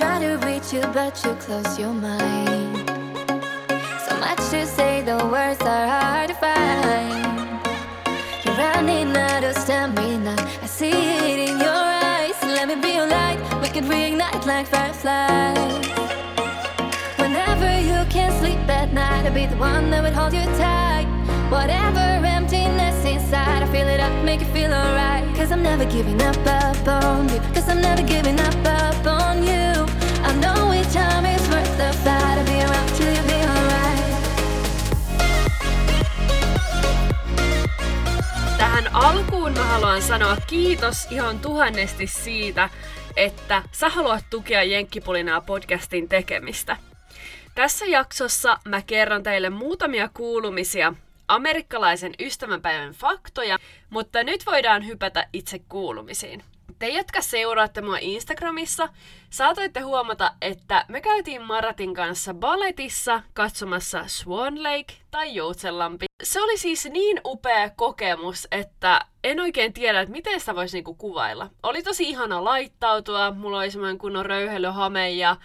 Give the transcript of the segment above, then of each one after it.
try to reach you, but you close your mind. So much to say, the words are hard to find. You're running out of stamina. I see it in your eyes. Let me be your light. We could reignite like fireflies. Whenever you can't sleep at night, I'll be the one that would hold you tight. Whatever emptiness inside, I feel it up, make you feel alright. Cause I'm never giving up, up on you. Cause I'm never giving up, up Tähän alkuun mä haluan sanoa kiitos ihan tuhannesti siitä, että sä haluat tukea Jenkkipulinaa podcastin tekemistä. Tässä jaksossa mä kerron teille muutamia kuulumisia amerikkalaisen ystävänpäivän faktoja, mutta nyt voidaan hypätä itse kuulumisiin. Te, jotka seuraatte mua Instagramissa, saatoitte huomata, että me käytiin Maratin kanssa balletissa katsomassa Swan Lake tai Joutsenlampi. Se oli siis niin upea kokemus, että en oikein tiedä, että miten sitä voisi niinku kuvailla. Oli tosi ihana laittautua, mulla oli semmoinen kunnon röyhelyhame ja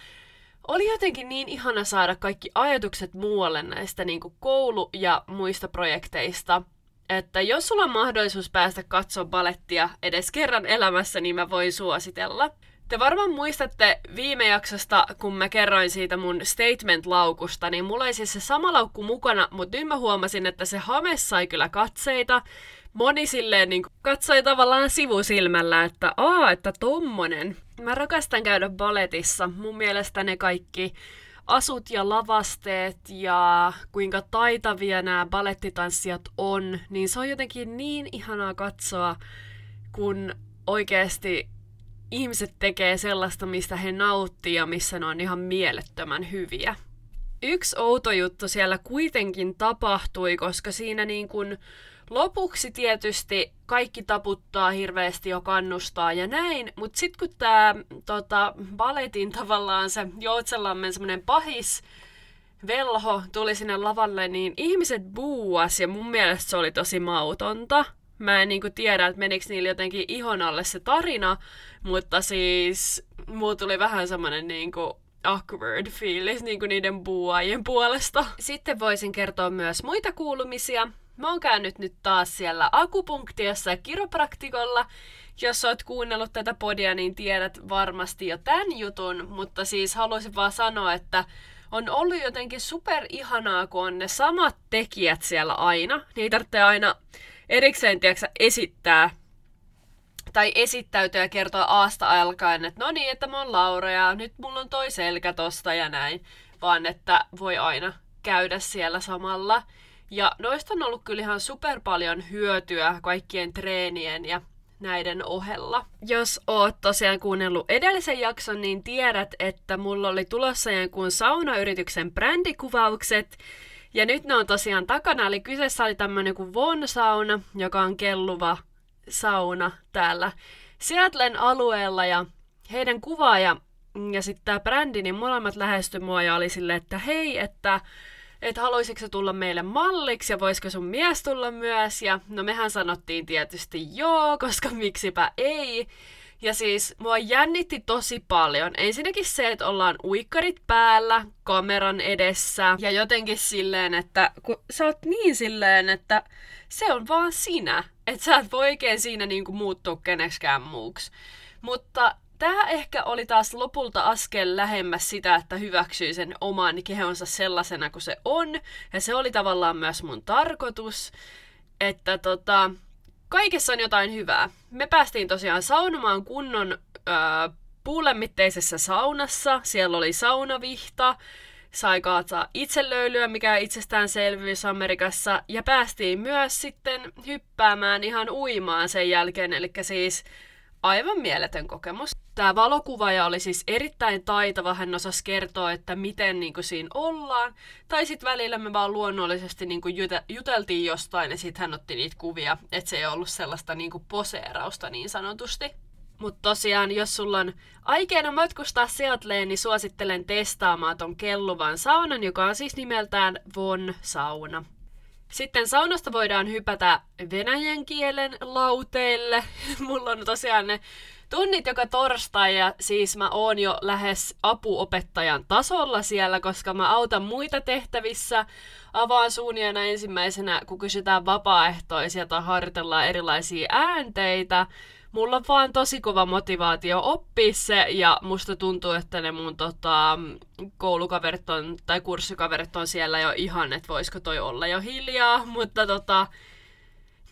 oli jotenkin niin ihana saada kaikki ajatukset muualle näistä niin koulu- ja muista projekteista. Että jos sulla on mahdollisuus päästä katsoa balettia edes kerran elämässä, niin mä voin suositella. Te varmaan muistatte viime jaksosta, kun mä kerroin siitä mun statement-laukusta, niin mulla oli siis se sama laukku mukana, mutta nyt mä huomasin, että se hame sai kyllä katseita. Moni silleen niin katsoi tavallaan sivusilmällä, että aa, että tommonen. Mä rakastan käydä baletissa. Mun mielestä ne kaikki asut ja lavasteet ja kuinka taitavia nämä balettitanssijat on, niin se on jotenkin niin ihanaa katsoa, kun oikeasti ihmiset tekee sellaista, mistä he nauttii ja missä ne on ihan mielettömän hyviä. Yksi outo juttu siellä kuitenkin tapahtui, koska siinä niin kuin lopuksi tietysti kaikki taputtaa hirveästi jo kannustaa ja näin, mutta sitten kun tämä tota, baletin tavallaan se Joutsenlammen semmoinen pahis velho tuli sinne lavalle, niin ihmiset buuas ja mun mielestä se oli tosi mautonta. Mä en niinku tiedä, että menikö niillä jotenkin ihon alle se tarina, mutta siis mulla tuli vähän semmoinen niinku awkward fiilis niinku niiden buuajien puolesta. Sitten voisin kertoa myös muita kuulumisia. Mä oon käynyt nyt taas siellä akupunktiossa ja kiropraktikolla. Jos oot kuunnellut tätä podia, niin tiedät varmasti jo tämän jutun, mutta siis haluaisin vaan sanoa, että on ollut jotenkin super ihanaa, kun on ne samat tekijät siellä aina. Niin tarvitsee aina erikseen tiedätkö, esittää tai esittäytyä ja kertoa aasta alkaen, että no niin, että mä oon Laura ja nyt mulla on toi selkä tosta ja näin, vaan että voi aina käydä siellä samalla. Ja noista on ollut kyllä ihan super paljon hyötyä kaikkien treenien ja näiden ohella. Jos oot tosiaan kuunnellut edellisen jakson, niin tiedät, että mulla oli tulossa jonkun saunayrityksen brändikuvaukset. Ja nyt ne on tosiaan takana, eli kyseessä oli tämmönen kuin Von-sauna, joka on kelluva sauna täällä Seattlen alueella. Ja heidän kuvaaja ja sitten tämä brändi, niin molemmat lähestyi mua ja oli silleen, että hei, että että haluaisitko tulla meille malliksi ja voisiko sun mies tulla myös. Ja no mehän sanottiin tietysti joo, koska miksipä ei. Ja siis mua jännitti tosi paljon. Ensinnäkin se, että ollaan uikkarit päällä kameran edessä ja jotenkin silleen, että kun sä oot niin silleen, että se on vaan sinä. Että sä et voi oikein siinä niinku muuttua keneksikään muuksi. Mutta tämä ehkä oli taas lopulta askel lähemmäs sitä, että hyväksyy sen oman kehonsa sellaisena kuin se on. Ja se oli tavallaan myös mun tarkoitus, että tota, kaikessa on jotain hyvää. Me päästiin tosiaan saunomaan kunnon öö, puulemmitteisessä saunassa. Siellä oli saunavihta, sai kaataa itselöylyä, mikä itsestäänselvyys Amerikassa. Ja päästiin myös sitten hyppäämään ihan uimaan sen jälkeen, eli siis aivan mieletön kokemus. Tämä valokuvaaja oli siis erittäin taitava, hän osasi kertoa, että miten niin kuin, siinä ollaan. Tai sitten välillä me vaan luonnollisesti niin kuin, juteltiin jostain ja sitten hän otti niitä kuvia, että se ei ollut sellaista niin kuin, poseerausta niin sanotusti. Mutta tosiaan, jos sulla on aikeena matkustaa Seattleen, niin suosittelen testaamaan ton kelluvan saunan, joka on siis nimeltään Von Sauna. Sitten saunasta voidaan hypätä venäjän kielen lauteille. Mulla on tosiaan ne tunnit joka torstai ja siis mä oon jo lähes apuopettajan tasolla siellä, koska mä autan muita tehtävissä. Avaan suunia ensimmäisenä, kun kysytään vapaaehtoisia tai harjoitellaan erilaisia äänteitä mulla on vaan tosi kova motivaatio oppia se, ja musta tuntuu, että ne mun tota, koulukaverit on, tai kurssikaverit on siellä jo ihan, että voisiko toi olla jo hiljaa, mutta tota,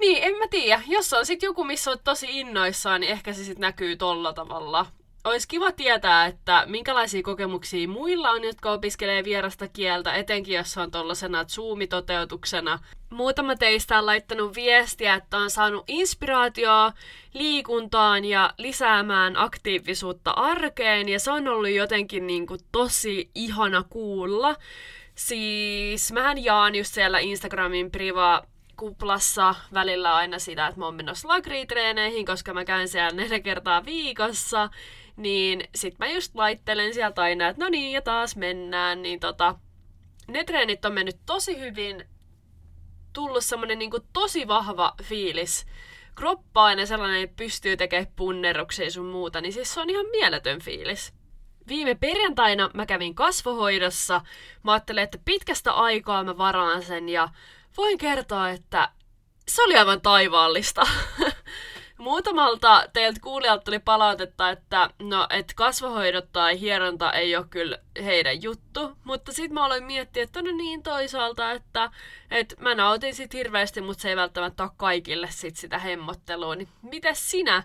niin, en mä tiedä. Jos on sit joku, missä on tosi innoissaan, niin ehkä se sit näkyy tolla tavalla olisi kiva tietää, että minkälaisia kokemuksia muilla on, jotka opiskelee vierasta kieltä, etenkin jos on tuollaisena Zoom-toteutuksena. Muutama teistä on laittanut viestiä, että on saanut inspiraatioa liikuntaan ja lisäämään aktiivisuutta arkeen, ja se on ollut jotenkin niin kuin tosi ihana kuulla. Siis mähän jaan just siellä Instagramin priva kuplassa välillä aina sitä, että mä oon menossa lagritreeneihin, koska mä käyn siellä neljä kertaa viikossa niin sit mä just laittelen sieltä aina, että no niin, ja taas mennään, niin tota, ne treenit on mennyt tosi hyvin, tullut semmonen niinku tosi vahva fiilis kroppaan ja sellainen, että pystyy tekemään punnerruksia sun muuta, niin siis se on ihan mieletön fiilis. Viime perjantaina mä kävin kasvohoidossa. Mä ajattelin, että pitkästä aikaa mä varaan sen ja voin kertoa, että se oli aivan taivaallista. Muutamalta teiltä kuulijalta tuli palautetta, että no, et kasvohoidot tai hieronta ei ole kyllä heidän juttu, mutta sitten mä aloin miettiä, että no niin toisaalta, että et mä nautin sit hirveästi, mutta se ei välttämättä ole kaikille sit sitä hemmottelua. Niin miten sinä?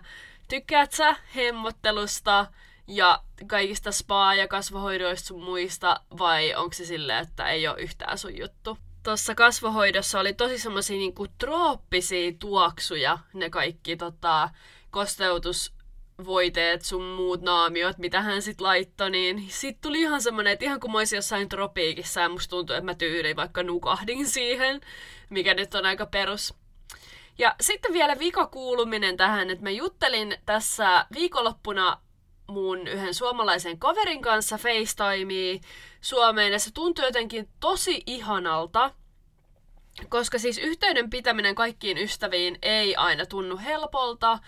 Tykkäät sä hemmottelusta ja kaikista spa- ja kasvohoidoista sun muista, vai onko se silleen, että ei ole yhtään sun juttu? Tuossa kasvohoidossa oli tosi semmoisia niinku trooppisia tuoksuja, ne kaikki tota, kosteutusvoiteet, sun muut naamiot, mitä hän sit laittoi, niin sit tuli ihan semmonen, että ihan kuin mä olisin jossain tropiikissa ja musta tuntuu, että mä tyyliin vaikka nukahdin siihen, mikä nyt on aika perus. Ja sitten vielä vikakuuluminen tähän, että mä juttelin tässä viikonloppuna mun yhden suomalaisen kaverin kanssa FaceTimea Suomeen ja se tuntui jotenkin tosi ihanalta, koska siis yhteyden pitäminen kaikkiin ystäviin ei aina tunnu helpolta,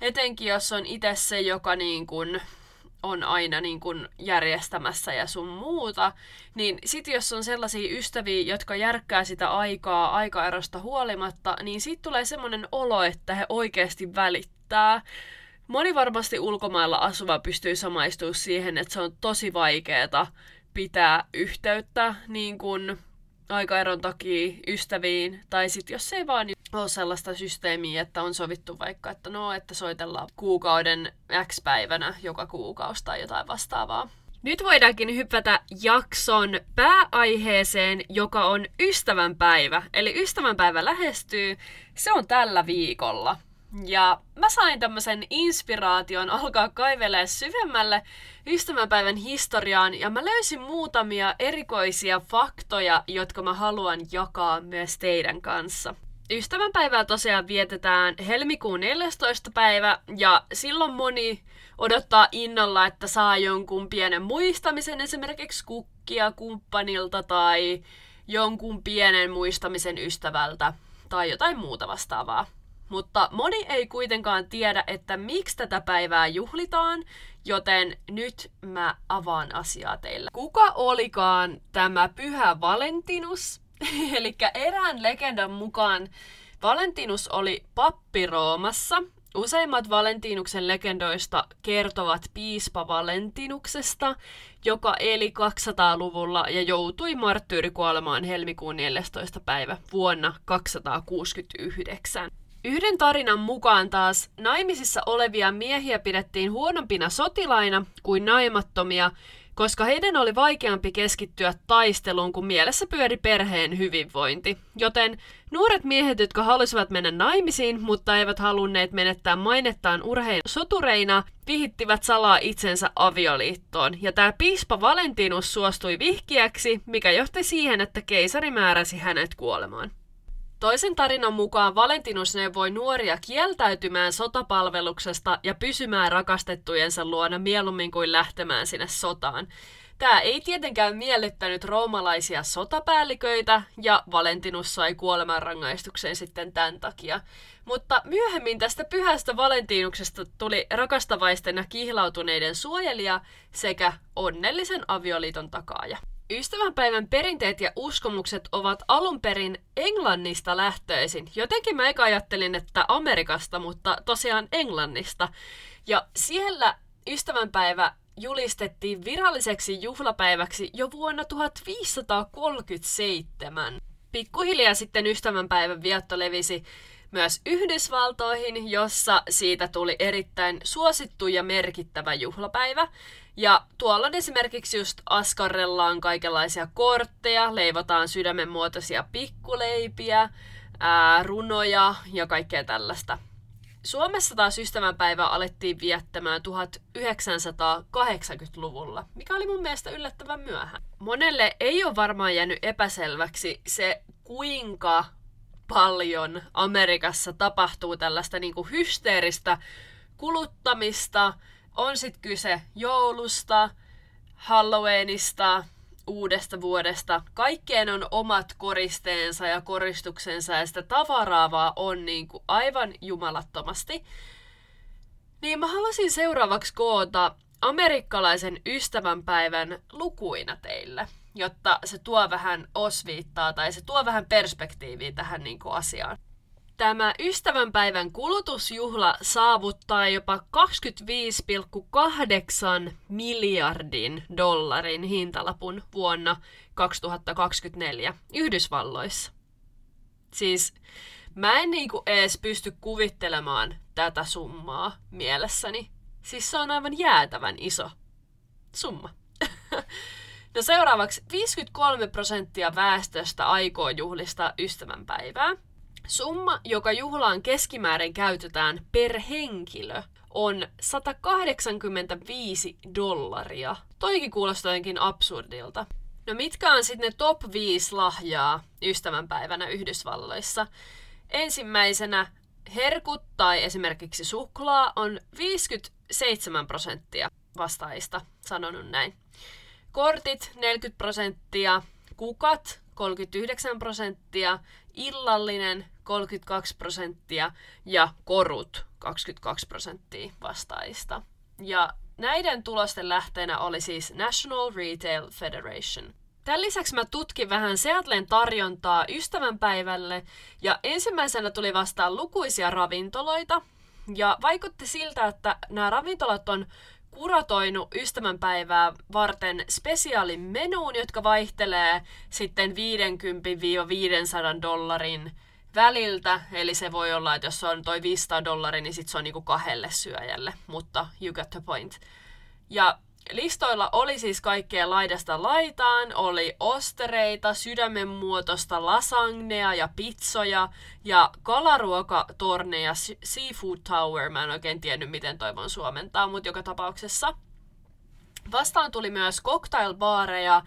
etenkin jos on itse se, joka niin kuin on aina niin kuin järjestämässä ja sun muuta, niin sit jos on sellaisia ystäviä, jotka järkkää sitä aikaa aikaerosta huolimatta, niin sit tulee semmoinen olo, että he oikeasti välittää. Moni varmasti ulkomailla asuva pystyy samaistumaan siihen, että se on tosi vaikeeta pitää yhteyttä niin kuin aikaeron takia ystäviin, tai sitten jos ei vaan ole sellaista systeemiä, että on sovittu vaikka, että no, että soitellaan kuukauden X päivänä joka kuukausi tai jotain vastaavaa. Nyt voidaankin hypätä jakson pääaiheeseen, joka on ystävänpäivä. Eli ystävänpäivä lähestyy, se on tällä viikolla. Ja mä sain tämmöisen inspiraation alkaa kaivelee syvemmälle ystävänpäivän historiaan ja mä löysin muutamia erikoisia faktoja, jotka mä haluan jakaa myös teidän kanssa. Ystävänpäivää tosiaan vietetään helmikuun 14. päivä ja silloin moni odottaa innolla, että saa jonkun pienen muistamisen esimerkiksi kukkia kumppanilta tai jonkun pienen muistamisen ystävältä tai jotain muuta vastaavaa. Mutta moni ei kuitenkaan tiedä, että miksi tätä päivää juhlitaan, joten nyt mä avaan asiaa teille. Kuka olikaan tämä pyhä Valentinus? Eli erään legendan mukaan Valentinus oli pappi Roomassa. Useimmat Valentinuksen legendoista kertovat piispa Valentinuksesta, joka eli 200-luvulla ja joutui marttyyrikuolemaan helmikuun 14. päivä vuonna 269. Yhden tarinan mukaan taas naimisissa olevia miehiä pidettiin huonompina sotilaina kuin naimattomia, koska heidän oli vaikeampi keskittyä taisteluun, kun mielessä pyöri perheen hyvinvointi. Joten nuoret miehet, jotka halusivat mennä naimisiin, mutta eivät halunneet menettää mainettaan urhein sotureina, vihittivät salaa itsensä avioliittoon. Ja tämä piispa Valentinus suostui vihkiäksi, mikä johti siihen, että keisari määräsi hänet kuolemaan. Toisen tarinan mukaan Valentinus neuvoi nuoria kieltäytymään sotapalveluksesta ja pysymään rakastettujensa luona mieluummin kuin lähtemään sinne sotaan. Tämä ei tietenkään miellyttänyt roomalaisia sotapäälliköitä, ja Valentinus sai kuolemanrangaistuksen sitten tämän takia. Mutta myöhemmin tästä pyhästä Valentinuksesta tuli rakastavaisten ja kihlautuneiden suojelija sekä onnellisen avioliiton takaaja. Ystävänpäivän perinteet ja uskomukset ovat alun perin Englannista lähtöisin. Jotenkin mä eka ajattelin, että Amerikasta, mutta tosiaan Englannista. Ja siellä ystävänpäivä julistettiin viralliseksi juhlapäiväksi jo vuonna 1537. Pikkuhiljaa sitten ystävänpäivän vietto levisi myös Yhdysvaltoihin, jossa siitä tuli erittäin suosittu ja merkittävä juhlapäivä. Ja tuolla on esimerkiksi just askarrellaan kaikenlaisia kortteja, leivotaan sydämenmuotoisia pikkuleipiä, ää, runoja ja kaikkea tällaista. Suomessa taas ystävänpäivää alettiin viettämään 1980-luvulla, mikä oli mun mielestä yllättävän myöhään. Monelle ei ole varmaan jäänyt epäselväksi se, kuinka paljon Amerikassa tapahtuu tällaista niin kuin hysteeristä kuluttamista. On sitten kyse joulusta, Halloweenista, uudesta vuodesta. Kaikkeen on omat koristeensa ja koristuksensa ja sitä tavaraa on niin kuin aivan jumalattomasti. Niin mä haluaisin seuraavaksi koota amerikkalaisen ystävänpäivän lukuina teille, jotta se tuo vähän osviittaa tai se tuo vähän perspektiiviä tähän niin kuin asiaan. Tämä ystävänpäivän kulutusjuhla saavuttaa jopa 25,8 miljardin dollarin hintalapun vuonna 2024 Yhdysvalloissa. Siis mä en niinku edes pysty kuvittelemaan tätä summaa mielessäni. Siis se on aivan jäätävän iso summa. no seuraavaksi 53 prosenttia väestöstä aikoo juhlista ystävänpäivää. Summa, joka juhlaan keskimäärin käytetään per henkilö, on 185 dollaria. Toikin kuulostaa jotenkin absurdilta. No mitkä on sitten ne top 5 lahjaa ystävänpäivänä Yhdysvalloissa? Ensimmäisenä herkut tai esimerkiksi suklaa on 57 prosenttia vastaajista sanonut näin. Kortit 40 prosenttia, kukat 39 prosenttia, illallinen 32 prosenttia ja korut 22 prosenttia vastaajista. Ja näiden tulosten lähteenä oli siis National Retail Federation. Tämän lisäksi mä tutkin vähän Seattlen tarjontaa ystävänpäivälle ja ensimmäisenä tuli vastaan lukuisia ravintoloita. Ja vaikutti siltä, että nämä ravintolat on kuratoinut ystävänpäivää varten spesiaalin menuun, jotka vaihtelee sitten 50-500 dollarin väliltä. Eli se voi olla, että jos on toi 500 dollaria, niin sit se on niinku kahdelle syöjälle, mutta you got the point. Ja listoilla oli siis kaikkea laidasta laitaan, oli ostereita, sydämen muotoista lasagnea ja pizzoja ja kalaruokatorneja, seafood tower, mä en oikein tiennyt miten toivon suomentaa, mutta joka tapauksessa. Vastaan tuli myös cocktailbaareja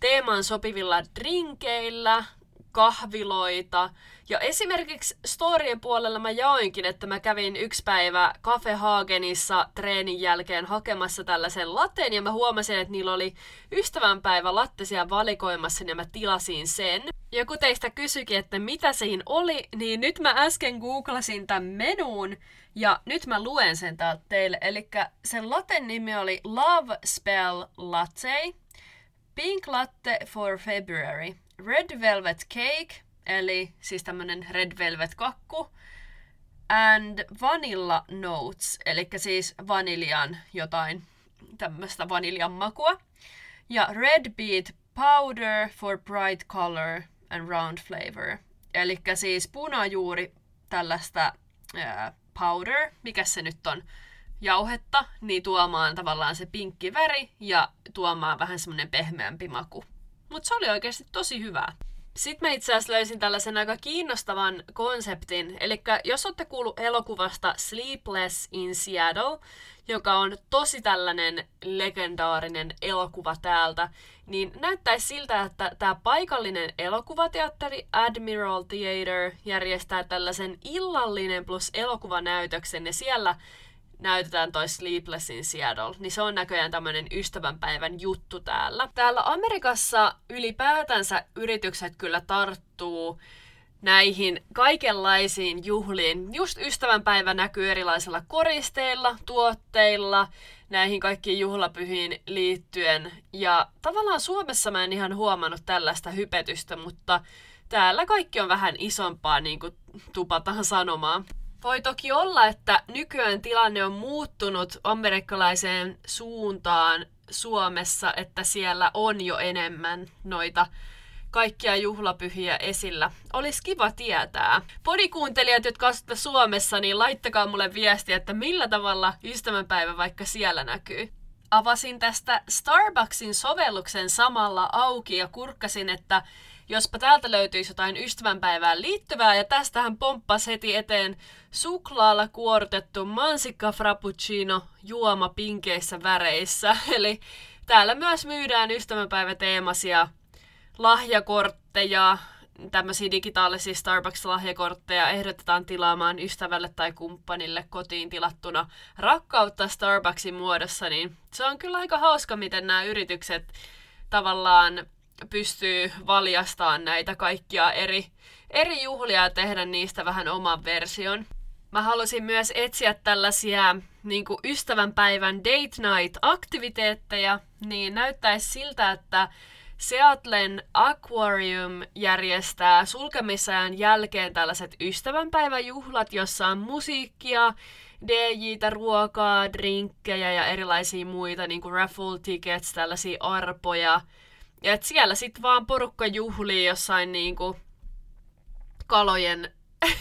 teemaan sopivilla drinkeillä, kahviloita. Ja esimerkiksi storien puolella mä jaoinkin, että mä kävin yksi päivä Cafe Hagenissa treenin jälkeen hakemassa tällaisen lateen ja mä huomasin, että niillä oli ystävänpäivä lattesia valikoimassa ja mä tilasin sen. Joku teistä kysyikin, että mitä siinä oli, niin nyt mä äsken googlasin tämän menuun ja nyt mä luen sen täältä teille. Eli sen laten nimi oli Love Spell Latte, Pink Latte for February. Red Velvet Cake, eli siis tämmönen Red Velvet kakku, and Vanilla Notes, eli siis vaniljan jotain tämmöistä vaniljan makua. Ja Red Beet Powder for Bright Color and Round Flavor. Eli siis punajuuri tällaista ää, powder, mikä se nyt on, jauhetta, niin tuomaan tavallaan se pinkki väri ja tuomaan vähän semmonen pehmeämpi maku. Mutta se oli oikeasti tosi hyvää. Sitten mä itse asiassa löysin tällaisen aika kiinnostavan konseptin. Eli jos olette kuullut elokuvasta Sleepless in Seattle, joka on tosi tällainen legendaarinen elokuva täältä, niin näyttäisi siltä, että tämä paikallinen elokuvateatteri Admiral Theater järjestää tällaisen illallinen plus elokuvanäytöksen, ja siellä näytetään toi Sleepless in Seattle, niin se on näköjään tämmöinen ystävänpäivän juttu täällä. Täällä Amerikassa ylipäätänsä yritykset kyllä tarttuu näihin kaikenlaisiin juhliin. Just ystävänpäivä näkyy erilaisilla koristeilla, tuotteilla, näihin kaikkiin juhlapyhiin liittyen. Ja tavallaan Suomessa mä en ihan huomannut tällaista hypetystä, mutta täällä kaikki on vähän isompaa, niin kuin tupataan sanomaan. Voi toki olla, että nykyään tilanne on muuttunut amerikkalaiseen suuntaan Suomessa, että siellä on jo enemmän noita kaikkia juhlapyhiä esillä. Olisi kiva tietää. Podikuuntelijat, jotka asutte Suomessa, niin laittakaa mulle viestiä, että millä tavalla ystävänpäivä vaikka siellä näkyy. Avasin tästä Starbucksin sovelluksen samalla auki ja kurkkasin, että jospa täältä löytyisi jotain ystävänpäivään liittyvää, ja tästähän pomppasi heti eteen suklaalla kuortettu mansikka frappuccino juoma pinkeissä väreissä. Eli täällä myös myydään ystävänpäiväteemaisia lahjakortteja, tämmöisiä digitaalisia Starbucks-lahjakortteja ehdotetaan tilaamaan ystävälle tai kumppanille kotiin tilattuna rakkautta Starbucksin muodossa, niin se on kyllä aika hauska, miten nämä yritykset tavallaan pystyy valjastamaan näitä kaikkia eri, eri juhlia ja tehdä niistä vähän oman version. Mä halusin myös etsiä tällaisia niin ystävänpäivän date night-aktiviteetteja, niin näyttäisi siltä, että Seattlen Aquarium järjestää sulkemisajan jälkeen tällaiset ystävänpäiväjuhlat, jossa on musiikkia, DJtä, ruokaa, drinkkejä ja erilaisia muita, niin kuin raffle tickets, tällaisia arpoja. Ja et siellä sitten vaan porukka juhlii jossain niin kuin kalojen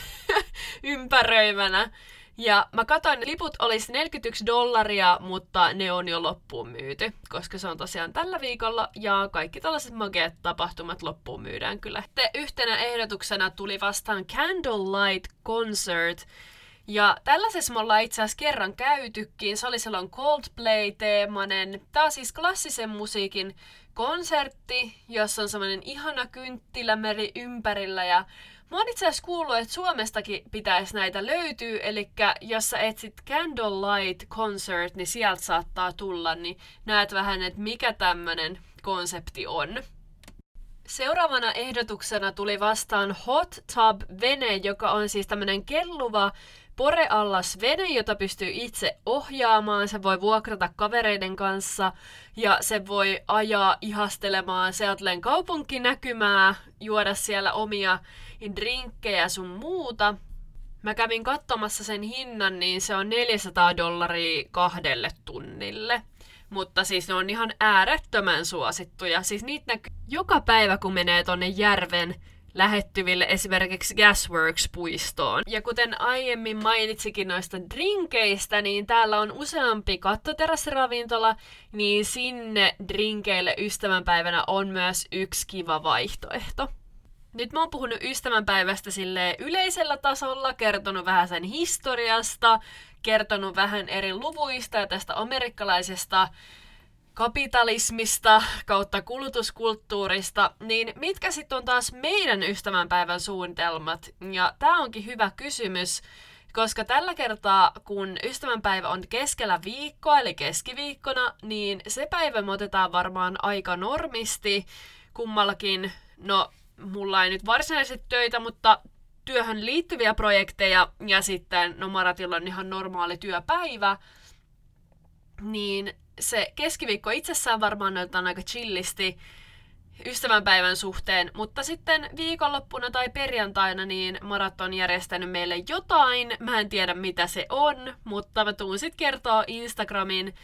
ympäröimänä. Ja mä katsoin, liput olisi 41 dollaria, mutta ne on jo loppuun myyty, koska se on tosiaan tällä viikolla ja kaikki tällaiset mageet tapahtumat loppuun myydään kyllä. Te yhtenä ehdotuksena tuli vastaan Candlelight Concert, ja tällaisessa me ollaan itse asiassa kerran käytykin. Se oli silloin Coldplay-teemainen. Tämä on siis klassisen musiikin konsertti, jossa on semmoinen ihana kynttilämeri ympärillä ja Mä oon itse asiassa kuullut, että Suomestakin pitäisi näitä löytyä, eli jos sä etsit Candlelight Concert, niin sieltä saattaa tulla, niin näet vähän, että mikä tämmönen konsepti on. Seuraavana ehdotuksena tuli vastaan Hot Tub Vene, joka on siis tämmönen kelluva poreallas vene, jota pystyy itse ohjaamaan. Se voi vuokrata kavereiden kanssa ja se voi ajaa ihastelemaan Seattlen kaupunkinäkymää, juoda siellä omia drinkkejä sun muuta. Mä kävin katsomassa sen hinnan, niin se on 400 dollaria kahdelle tunnille. Mutta siis ne on ihan äärettömän suosittuja. Siis niitä näkyy joka päivä, kun menee tonne järven lähettyville esimerkiksi Gasworks-puistoon. Ja kuten aiemmin mainitsikin noista drinkeistä, niin täällä on useampi kattoterassiravintola, niin sinne drinkeille ystävänpäivänä on myös yksi kiva vaihtoehto. Nyt mä oon puhunut ystävänpäivästä sille yleisellä tasolla, kertonut vähän sen historiasta, kertonut vähän eri luvuista ja tästä amerikkalaisesta kapitalismista kautta kulutuskulttuurista, niin mitkä sitten on taas meidän ystävänpäivän suunnitelmat? Ja tämä onkin hyvä kysymys, koska tällä kertaa, kun ystävänpäivä on keskellä viikkoa, eli keskiviikkona, niin se päivä me otetaan varmaan aika normisti kummallakin. No, mulla ei nyt varsinaisesti töitä, mutta työhön liittyviä projekteja ja sitten, no Maratilla on ihan normaali työpäivä, niin se keskiviikko itsessään varmaan näytetään aika chillisti ystävänpäivän suhteen, mutta sitten viikonloppuna tai perjantaina niin Marat on järjestänyt meille jotain. Mä en tiedä mitä se on, mutta mä tuun sitten kertoa Instagramin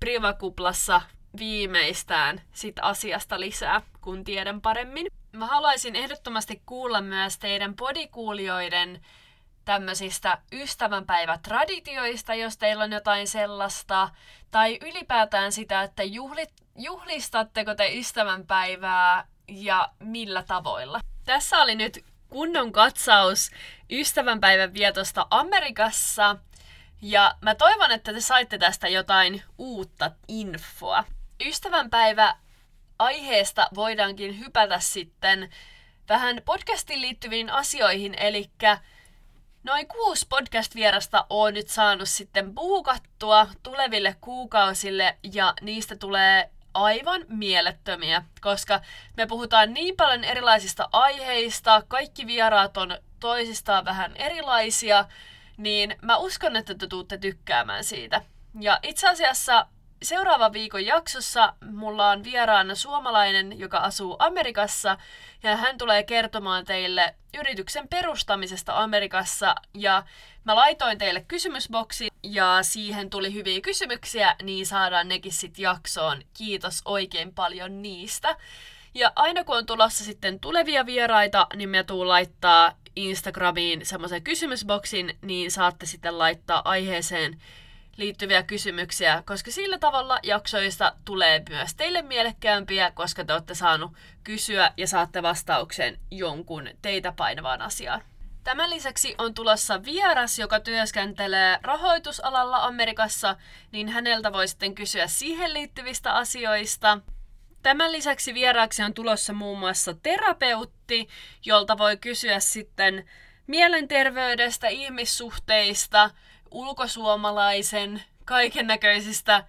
privakuplassa viimeistään sit asiasta lisää, kun tiedän paremmin. Mä haluaisin ehdottomasti kuulla myös teidän podikuulijoiden tämmöisistä ystävänpäivätraditioista, jos teillä on jotain sellaista, tai ylipäätään sitä, että juhlit, juhlistatteko te ystävänpäivää ja millä tavoilla. Tässä oli nyt kunnon katsaus ystävänpäivän vietosta Amerikassa, ja mä toivon, että te saitte tästä jotain uutta infoa. Ystävänpäivä aiheesta voidaankin hypätä sitten vähän podcastiin liittyviin asioihin, eli Noin kuusi podcast-vierasta on nyt saanut sitten buukattua tuleville kuukausille ja niistä tulee aivan mielettömiä, koska me puhutaan niin paljon erilaisista aiheista, kaikki vieraat on toisistaan vähän erilaisia, niin mä uskon, että te tuutte tykkäämään siitä. Ja itse asiassa seuraavan viikon jaksossa mulla on vieraana suomalainen, joka asuu Amerikassa, ja hän tulee kertomaan teille yrityksen perustamisesta Amerikassa, ja mä laitoin teille kysymysboksi, ja siihen tuli hyviä kysymyksiä, niin saadaan nekin sitten jaksoon. Kiitos oikein paljon niistä. Ja aina kun on tulossa sitten tulevia vieraita, niin me tuun laittaa Instagramiin semmoisen kysymysboksin, niin saatte sitten laittaa aiheeseen liittyviä kysymyksiä, koska sillä tavalla jaksoista tulee myös teille mielekkäämpiä, koska te olette saanut kysyä ja saatte vastauksen jonkun teitä painavaan asiaan. Tämän lisäksi on tulossa vieras, joka työskentelee rahoitusalalla Amerikassa, niin häneltä voi sitten kysyä siihen liittyvistä asioista. Tämän lisäksi vieraaksi on tulossa muun muassa terapeutti, jolta voi kysyä sitten mielenterveydestä, ihmissuhteista, ulkosuomalaisen, kaiken näköisistä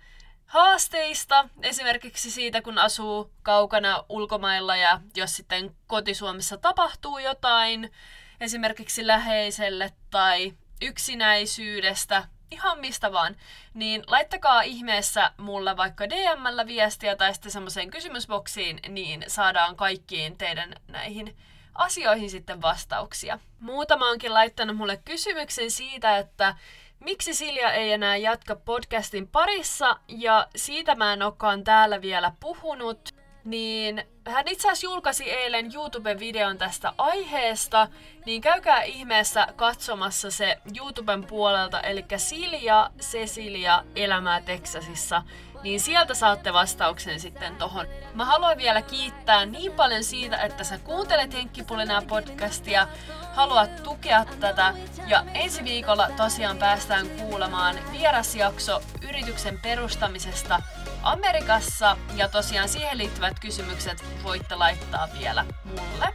haasteista, esimerkiksi siitä, kun asuu kaukana ulkomailla ja jos sitten kotisuomessa tapahtuu jotain, esimerkiksi läheiselle tai yksinäisyydestä, ihan mistä vaan, niin laittakaa ihmeessä mulle vaikka DMllä viestiä tai sitten semmoiseen kysymysboksiin, niin saadaan kaikkiin teidän näihin asioihin sitten vastauksia. Muutama onkin laittanut mulle kysymyksen siitä, että miksi Silja ei enää jatka podcastin parissa, ja siitä mä en olekaan täällä vielä puhunut, niin hän itse asiassa julkaisi eilen YouTube-videon tästä aiheesta, niin käykää ihmeessä katsomassa se YouTuben puolelta, eli Silja Cecilia Elämää Teksasissa niin sieltä saatte vastauksen sitten tohon. Mä haluan vielä kiittää niin paljon siitä, että sä kuuntelet Jenkkipulinaa podcastia, haluat tukea tätä ja ensi viikolla tosiaan päästään kuulemaan vierasjakso yrityksen perustamisesta Amerikassa ja tosiaan siihen liittyvät kysymykset voitte laittaa vielä mulle.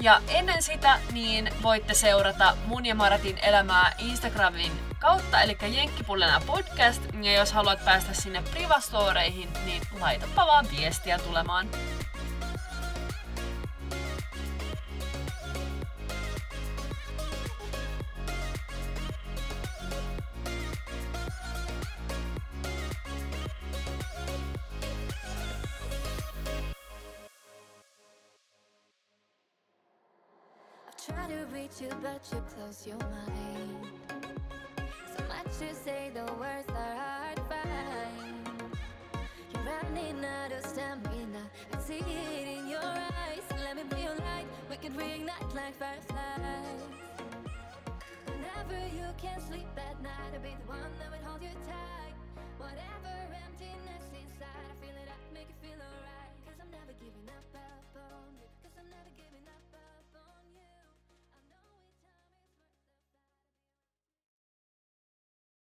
Ja ennen sitä niin voitte seurata mun ja Maratin elämää Instagramin kautta, eli Jenkkipullena podcast. Ja jos haluat päästä sinne privastoreihin, niin laitapa vaan viestiä tulemaan. Try to reach you, but you close your mind. To say the words are hard find. You're running out of stamina. I see it in your eyes. Let me be your light. We can reignite like fireflies. Whenever you can't sleep at night, I'll be the one that would hold you tight. Whatever emptiness inside, I feel it. up, make you feel alright. Cause I'm never giving up.